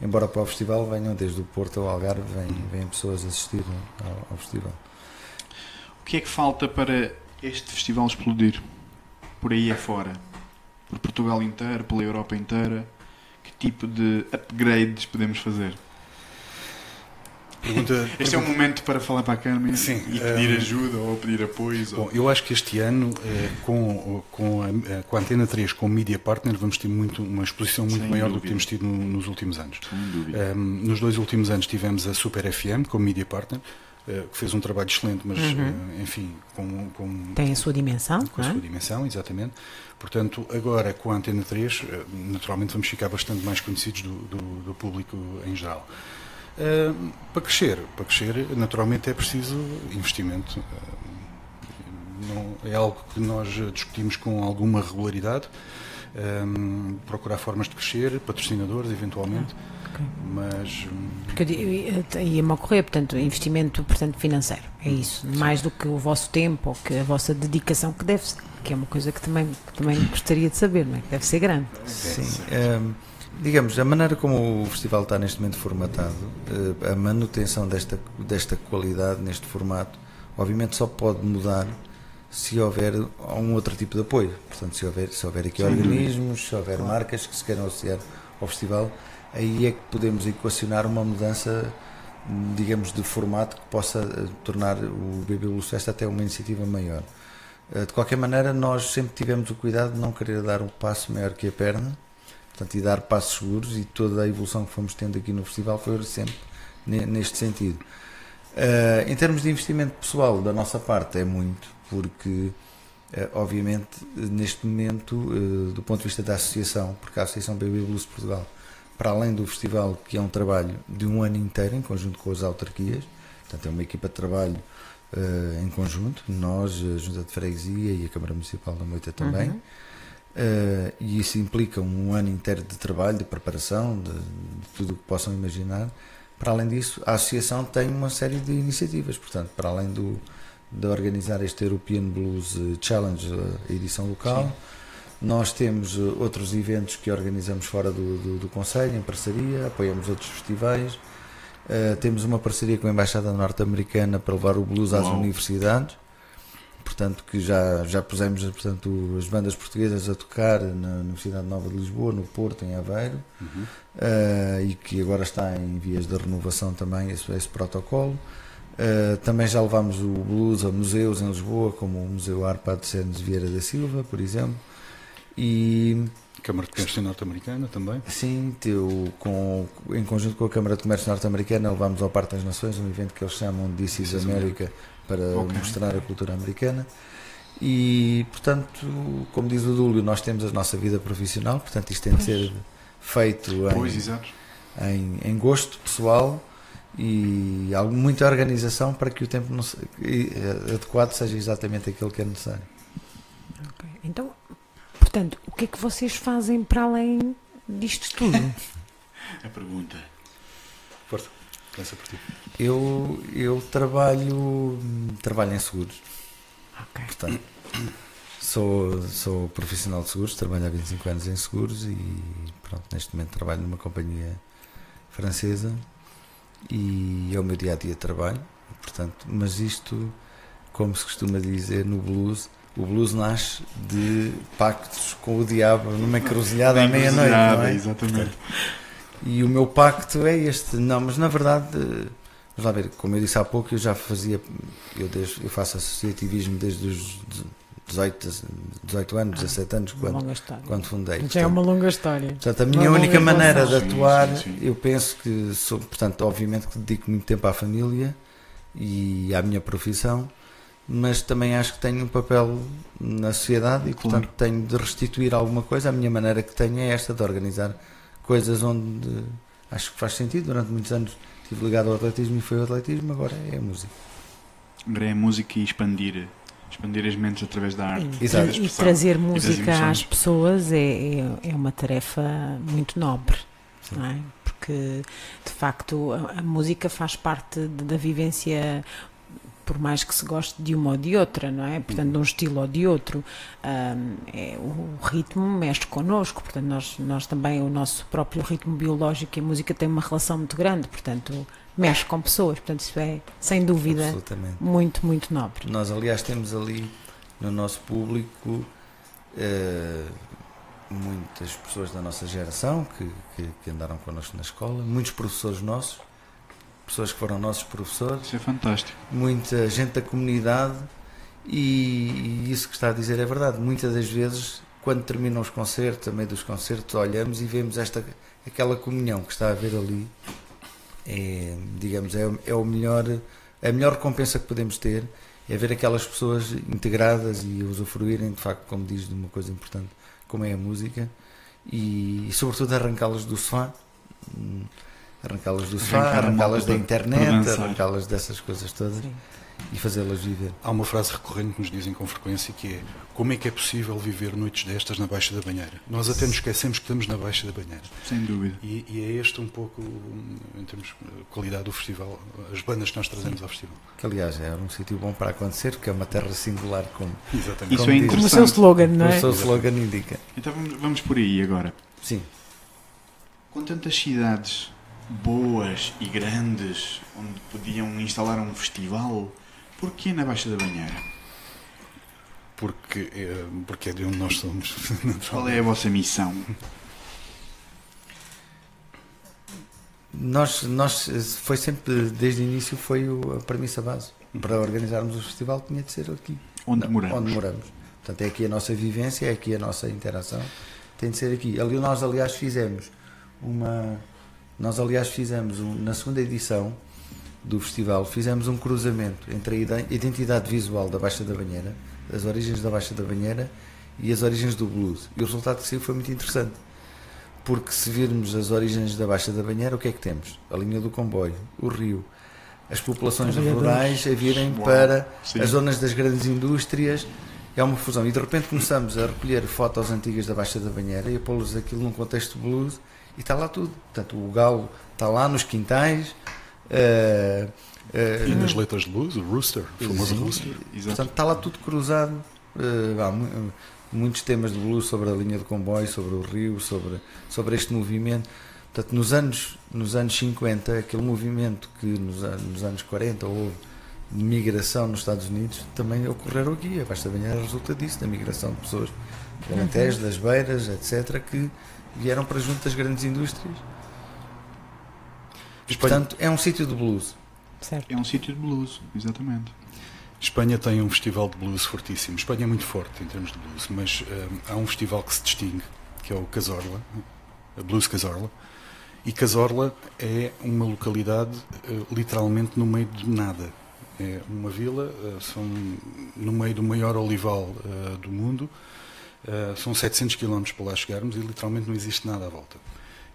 Embora para o festival venham desde o Porto ao Algarve, vêm, vêm pessoas assistir ao, ao festival. O que é que falta para este festival explodir? Por aí afora? Por Portugal inteiro, pela Europa inteira? Que tipo de upgrades podemos fazer? Pergunta, este pergunta... é um momento para falar para a Carmen Sim, e pedir um... ajuda ou pedir apoio. Bom, ou... eu acho que este ano, eh, com, com, a, eh, com a Antena 3, com o Media Partner, vamos ter muito, uma exposição muito Sem maior dúvida. do que temos tido no, nos últimos anos. Um, nos dois últimos anos tivemos a Super FM como Media Partner, eh, que fez um trabalho excelente, mas uhum. enfim, com, com, tem a sua dimensão. Com a é? sua dimensão, exatamente. Portanto, agora com a Antena 3, naturalmente vamos ficar bastante mais conhecidos do, do, do público em geral. Uh, para crescer, para crescer, naturalmente é preciso investimento. Uh, não, é algo que nós discutimos com alguma regularidade. Um, procurar formas de crescer, patrocinadores, eventualmente. Ah, okay. Mas. Porque ia-me ocorrer, portanto, investimento portanto, financeiro. É isso. Sim. Mais do que o vosso tempo ou que a vossa dedicação, que deve ser, que é uma coisa que também, que também gostaria de saber, não é? Que deve ser grande. Sim. Um, digamos, a maneira como o festival está neste momento formatado, eh, a manutenção desta, desta qualidade neste formato, obviamente só pode mudar se houver um outro tipo de apoio. Portanto, se houver, se houver aqui Sim. organismos, se houver marcas que se queiram associar ao festival, aí é que podemos equacionar uma mudança, digamos, de formato que possa eh, tornar o BB Fest até uma iniciativa maior. Uh, de qualquer maneira, nós sempre tivemos o cuidado de não querer dar um passo maior que a perna, portanto, e dar passos seguros, e toda a evolução que fomos tendo aqui no festival foi sempre neste sentido. Uh, em termos de investimento pessoal da nossa parte, é muito, porque Uh, obviamente, neste momento, uh, do ponto de vista da associação, porque a Associação Baby Blues Portugal, para além do festival, que é um trabalho de um ano inteiro, em conjunto com as autarquias, portanto, é uma equipa de trabalho em conjunto, nós, a Junta de Freguesia e a Câmara Municipal da Moita também, uhum. E isso implica um ano inteiro de trabalho, de preparação, de, de tudo o que possam imaginar. Para além disso, a associação tem uma série de iniciativas, portanto, para além do de organizar este European Blues eh, Challenge, eh, a edição local. Sim. Nós temos eh, outros eventos que organizamos fora do, do, do Conselho, em parceria, apoiamos outros festivais. Uh, temos uma parceria com a Embaixada Norte-Americana para levar o blues às Uau. universidades. Portanto, que já, já pusemos portanto, as bandas portuguesas a tocar na Universidade Nova de Lisboa, no Porto, em Aveiro, uhum. uh, e que agora está em vias de renovação também esse, esse protocolo. Uh, também já levámos o blues a museus em Lisboa, como o Museu Arpa de Sernes Vieira da Silva, por exemplo. E Câmara de Comércio Norte-Americana também? Sim, teu, com, em conjunto com a Câmara de Comércio Norte-Americana levámos ao Parque das Nações, um evento que eles chamam de This is America, para okay. mostrar a cultura americana. E, portanto, como diz o Dúlio, nós temos a nossa vida profissional, portanto isto tem de ser feito em, em, em gosto pessoal e muita organização para que o tempo não se, eh, adequado seja exatamente aquilo que é necessário. Okay. Então, portanto, o que é que vocês fazem para além disto tudo? A pergunta. Força, começa por ti. Eu, eu trabalho, trabalho em seguros. Ok. Portanto, sou, sou profissional de seguros, trabalho há 25 anos em seguros e pronto, neste momento trabalho numa companhia francesa e é o meu dia a dia de trabalho. Portanto, mas isto, como se costuma dizer no blues, o blues nasce de pactos com o diabo numa encruzilhada à meia-noite. É? Exatamente. E o meu pacto é este. Não, mas na verdade, vamos lá ver, como eu disse há pouco, eu já fazia, eu, desde, eu faço associativismo desde os 18, 18 anos, 17 anos, quando, quando fundei. Já é uma longa história. Portanto, a minha uma única maneira de atuar, sim, sim, sim. eu penso que sou, portanto, obviamente que dedico muito tempo à família e à minha profissão, mas também acho que tenho um papel na sociedade e, portanto, claro. tenho de restituir alguma coisa. A minha maneira que tenho é esta de organizar coisas onde acho que faz sentido. Durante muitos anos estive ligado ao atletismo e foi o atletismo, agora é a música. Agora é a música e expandir expandir as mentes através da arte. E, e, e trazer música às pessoas é, é, é, uma tarefa muito nobre, não é? Porque, de facto, a, a música faz parte de, da vivência por mais que se goste de uma ou de outra, não é? Portanto, de um estilo ou de outro, um, é, o ritmo mexe connosco, portanto, nós, nós também, o nosso próprio ritmo biológico e a música tem uma relação muito grande, portanto, mexe com pessoas, portanto isso é sem dúvida muito, muito nobre. Nós aliás temos ali no nosso público eh, muitas pessoas da nossa geração que, que, que, andaram connosco na escola, muitos professores nossos, pessoas que foram nossos professores. Isso é fantástico. Muita gente da comunidade e, e isso que está a dizer é verdade. Muitas das vezes, quando terminam os concertos, a meio dos concertos, olhamos e vemos esta, aquela comunhão que está a haver ali é, digamos, é, é o melhor, a melhor recompensa que podemos ter é ver aquelas pessoas integradas e usufruírem, de facto, como diz, de uma coisa importante, como é a música, e, e sobretudo arrancá-las do sofá, arrancá-las do sofá, arrancá-las da internet, arrancá-las dessas coisas todas. Sim e fazê-las viver. Há uma frase recorrente que nos dizem com frequência que é como é que é possível viver noites destas na Baixa da Banheira? Nós até nos esquecemos que estamos na Baixa da Banheira. Sem dúvida. E, e é este um pouco, em termos de qualidade do festival, as bandas que nós trazemos ao festival. Que aliás é um sítio bom para acontecer, porque é uma terra singular como, Exatamente. Isso como, é interessante. como o seu slogan, não é? O seu slogan indica. Então vamos por aí agora. Sim. Com tantas cidades boas e grandes onde podiam instalar um festival Porquê na Baixa da Banheira? Porque é, porque é de onde nós somos. Qual é a vossa missão? Nós, nós foi sempre, desde o início, foi a premissa base. Para organizarmos o festival tinha de ser aqui. Onde moramos. Onde moramos. Portanto, é aqui a nossa vivência, é aqui a nossa interação. Tem de ser aqui. Ali nós, aliás, fizemos uma. Nós, aliás, fizemos um, na segunda edição do festival, fizemos um cruzamento entre a identidade visual da Baixa da Banheira, as origens da Baixa da Banheira e as origens do blues. E o resultado que saiu foi muito interessante. Porque se virmos as origens da Baixa da Banheira, o que é que temos? A linha do comboio, o rio, as populações rurais a virem para sim. as zonas das grandes indústrias. É uma fusão. E de repente começamos a recolher fotos antigas da Baixa da Banheira e a pô-los aquilo num contexto blues e está lá tudo. Portanto, o galo está lá nos quintais. eh, eh, E nas letras de blues, o Rooster, o famoso Sim. Rooster. Exato. Portanto, está lá tudo cruzado. Eh, há mu- muitos temas de blues sobre a linha de comboio, sobre o rio, sobre, sobre este movimento. Portanto, nos anos, nos anos 50, aquele movimento que nos, nos anos 40 houve de migração nos Estados Unidos, também ocorreram aqui. A Basta Banheira resulta disso, da migração de pessoas do Alentejo, das Beiras, etc., que vieram para junto das grandes indústrias. Espanha, portanto, é um sítio de blues. Certo. É um sítio de blues, exatamente. Espanha tem um festival de blues fortíssimo. Espanha é muito forte em termos de blues, mas hum, há um festival que se distingue, que é o Casorla, a Blues Casorla. E Casorla é uma localidade eh, literalmente no meio de nada. É uma vila, eh, são no meio do maior olival eh, do mundo, eh, são 700 km para lá chegarmos e literalmente não existe nada à volta.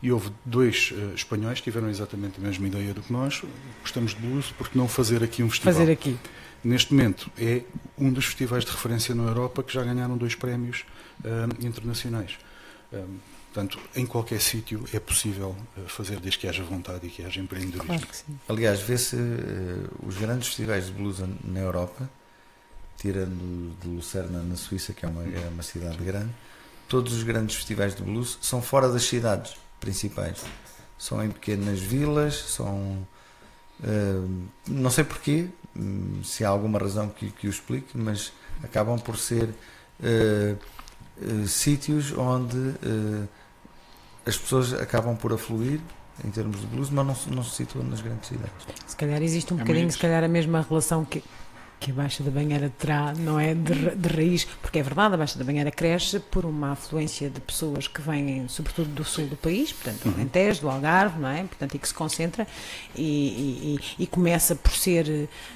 E houve dois espanhóis que tiveram exatamente a mesma ideia do que nós. Gostamos de blues, porque não fazer aqui um festival? Fazer aqui. Neste momento é um dos festivais de referência na Europa que já ganharam dois prémios internacionais. Ahm, portanto, em qualquer sítio é possível eh, fazer desde que haja vontade e que haja empreendedorismo. Claro que sim. Aliás, vê-se eh, os grandes festivais de blues na Europa, tirando de Lucerna na Suíça, que é uma, é uma cidade grande, todos os grandes festivais de blues são fora das cidades principais. São em pequenas vilas, são. eh, não sei porquê, hum, se há alguma razão que, que o explique, mas acabam por ser eh, sítios onde as pessoas acabam por afluir em termos de blues, mas não, se- não se situam nas grandes cidades. Se calhar existe um É bocadinho, se calhar a mesma relação que, que a Baixa da Banheira terá, não é? De, de raiz, porque é verdade, a Baixa da Banheira cresce por uma afluência de pessoas que vêm, sobretudo, do sul do país, portanto, do Alentejo, do Algarve, não é? Portanto, e que se concentra e, e- e- começa por ser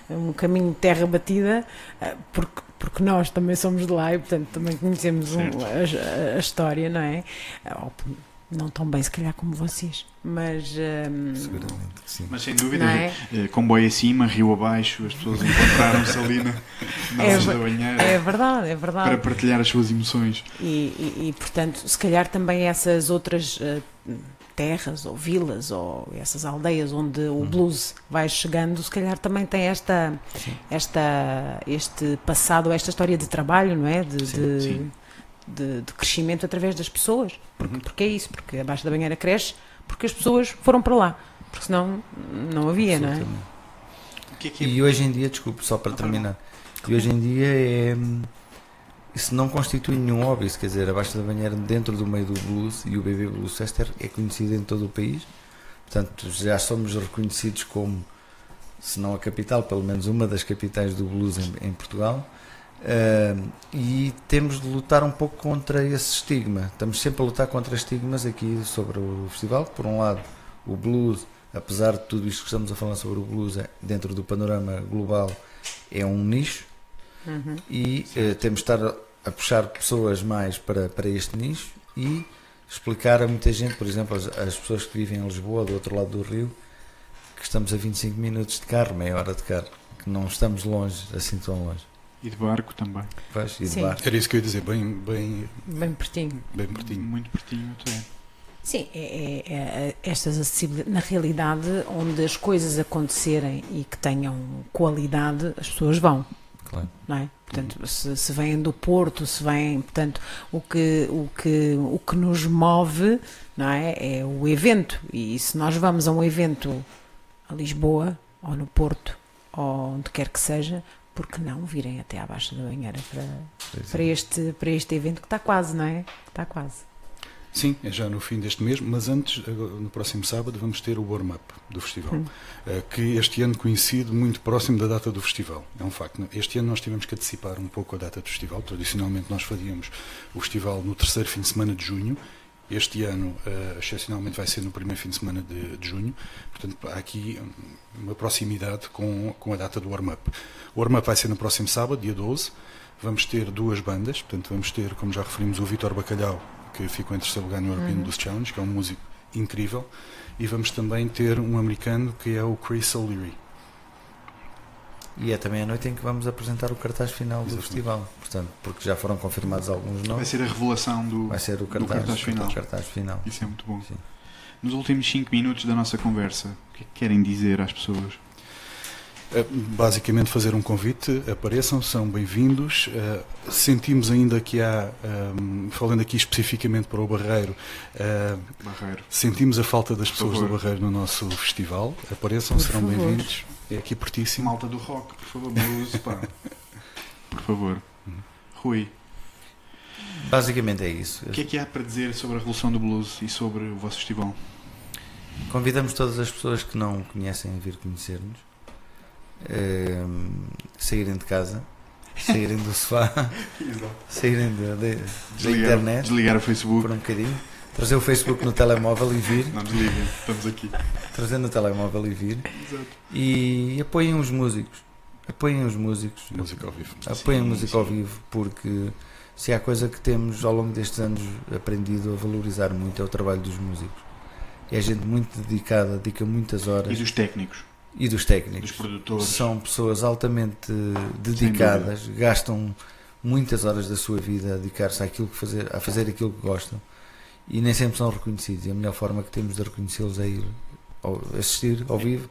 eh, um caminho de terra batida, eh, porque, porque nós também somos de lá e, portanto, também conhecemos um- a- a história, não é? Ou, não tão bem, se calhar, como vocês, mas. Seguramente que sim. Mas sem dúvida, é? eh, comboio acima, rio abaixo, as pessoas encontraram-se ali na, na É da banheira É verdade, é verdade. para partilhar as suas emoções. E, e- e, portanto, se calhar também essas outras eh, terras ou vilas ou essas aldeias onde Hum. o blues vai chegando, se calhar também tem esta, esta este passado, esta história de trabalho, não é? De, Sim, de, sim. De- de crescimento através das pessoas. Porque, Uhum. porque é isso, porque abaixo da banheira cresce porque as pessoas foram para lá. Porque senão não havia, não é? Que é que é? E hoje em dia, desculpe, só para Não, terminar, e hoje em dia é. Isso não constitui nenhum hobby, isso quer dizer, abaixo da banheira, dentro do meio do blues, e o BB Blues Fester é conhecido em todo o país, portanto já somos reconhecidos como, se não a capital, pelo menos uma das capitais do blues em, em Portugal, Hum, e temos de lutar um pouco contra esse estigma. Estamos sempre a lutar contra estigmas aqui sobre o festival. Por um lado, o blues, apesar de tudo isto que estamos a falar sobre o blues, é- dentro do panorama global, é um nicho Uhum. e eh, temos de estar a, a puxar pessoas mais para, para este nicho e explicar a muita gente, por exemplo, as, as pessoas que vivem em Lisboa, do outro lado do rio, que estamos a 25 minutos de carro, meia hora de carro, que não estamos longe, assim tão longe. E de barco também. Pois, e de Sim. barco. Era isso que eu ia dizer, bem, bem, Bem pertinho. bem pertinho. Muito pertinho até. Sim, é, é- é estas acessibilidades, na realidade, onde as coisas acontecerem e que tenham qualidade, as pessoas vão, Claro. não é? Portanto, se, se vêm do Porto, se vêm, portanto, o que, o que, o que nos move, não é? É o evento. E se nós vamos a um evento a Lisboa, ou no Porto, ou onde quer que seja, por que não virem até à Baixa da Banheira para, Pois é. para, este, para este evento que está quase, não é? Está quase. Sim, é já no fim deste mês, mas antes, no próximo sábado, vamos ter o warm-up do festival, hum. que este ano coincide muito próximo da data do festival. É um facto. Este ano nós tivemos que antecipar um pouco a data do festival. Tradicionalmente nós fazíamos o festival no terceiro fim de semana de junho. Este ano, uh, excepcionalmente, vai ser no primeiro fim de semana de, de, junho. Portanto, há aqui uma proximidade com, com a data do warm-up. O warm-up vai ser no próximo sábado, dia 12. Vamos ter duas bandas, portanto, vamos ter, como já referimos, o Vitor Bacalhau que ficou em terceiro lugar no European uhum. Blues Challenge, que é um músico incrível, e vamos também ter um americano que é o Chris O'Leary. E é também a noite em que vamos apresentar o cartaz final Exatamente. do festival, portanto, porque já foram confirmados alguns nomes. Vai ser a revelação do, Vai ser o cartaz, cartaz final. cartaz final. Isso é muito bom. Sim. Nos últimos 5 minutos da nossa conversa, o que é que querem dizer às pessoas? É, basicamente fazer um convite, apareçam, são bem-vindos. É, sentimos ainda que há, é, falando aqui especificamente para o Barreiro, Barreiro. sentimos a falta das pessoas do Barreiro no nosso festival. Apareçam, por serão bem-vindos. É aqui pertíssimo. Malta do rock, por favor, blues, pá. por favor. Rui. Basicamente é isso. O que é que há para dizer sobre a Revolução do Blues e sobre o vosso festival? Convidamos todas as pessoas que não conhecem a vir conhecer-nos Ehm, saírem de casa, saírem do sofá, saírem de, de, da internet, desligar o Facebook por um bocadinho, trazer o Facebook no telemóvel e vir. Não desliguem, estamos aqui. Trazer no telemóvel e vir. Exato. E apoiem os músicos. Apoiem os músicos. Música ao vivo. Apoiem sim, música sim. ao vivo, porque se há coisa que temos ao longo destes anos aprendido a valorizar muito é o trabalho dos músicos. É gente muito dedicada, dedica muitas horas. E dos técnicos e dos técnicos. Dos produtores. São pessoas altamente dedicadas, gastam muitas horas da sua vida a dedicar-se àquilo que fazer, a fazer aquilo que gostam e nem sempre são reconhecidos. E a melhor forma que temos de reconhecê-los é ir ao, assistir ao vivo,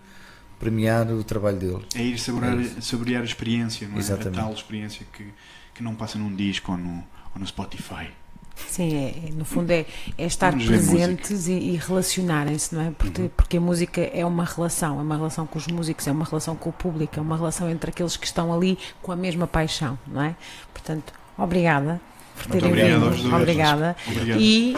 premiar o trabalho deles. É ir saborear, é saborear a experiência, não é? Exatamente. A tal experiência que, que não passa num disco ou no, ou no Spotify. Sim, é, no fundo é, é estar presentes e, e relacionarem-se, não é? Porque, uhum. porque a música é uma relação, é uma relação com os músicos, é uma relação com o público, é uma relação entre aqueles que estão ali com a mesma paixão, não é? Portanto, obrigada por terem vindo. Obrigada. Obrigado. E,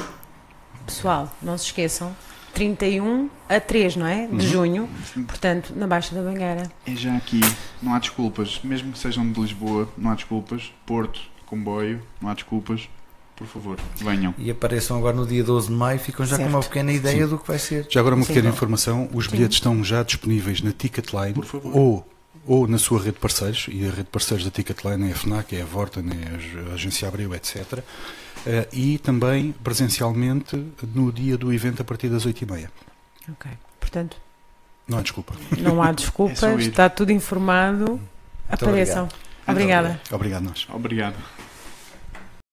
pessoal, não se esqueçam, 31 a 3, não é? De uhum. junho, portanto, na Baixa da Bangueira. É já aqui, não há desculpas, mesmo que sejam de Lisboa, não há desculpas. Porto, comboio, não há desculpas por favor, venham. E apareçam agora no dia 12 de maio, ficam já certo. com uma pequena ideia Sim. do que vai ser. Já agora uma pequena Sim. informação, os Sim. bilhetes estão já disponíveis na Ticketline ou, ou na sua rede de parceiros, e a rede de parceiros da Ticketline é a FNAC, é a Vorten, é a Agência Abreu, etc. Uh, eh, e também presencialmente no dia do evento a partir das 8h30. Ok, portanto... Não há desculpa. Não há desculpas, é está tudo informado. Apareçam. Obrigada. Obrigado nós. Obrigado.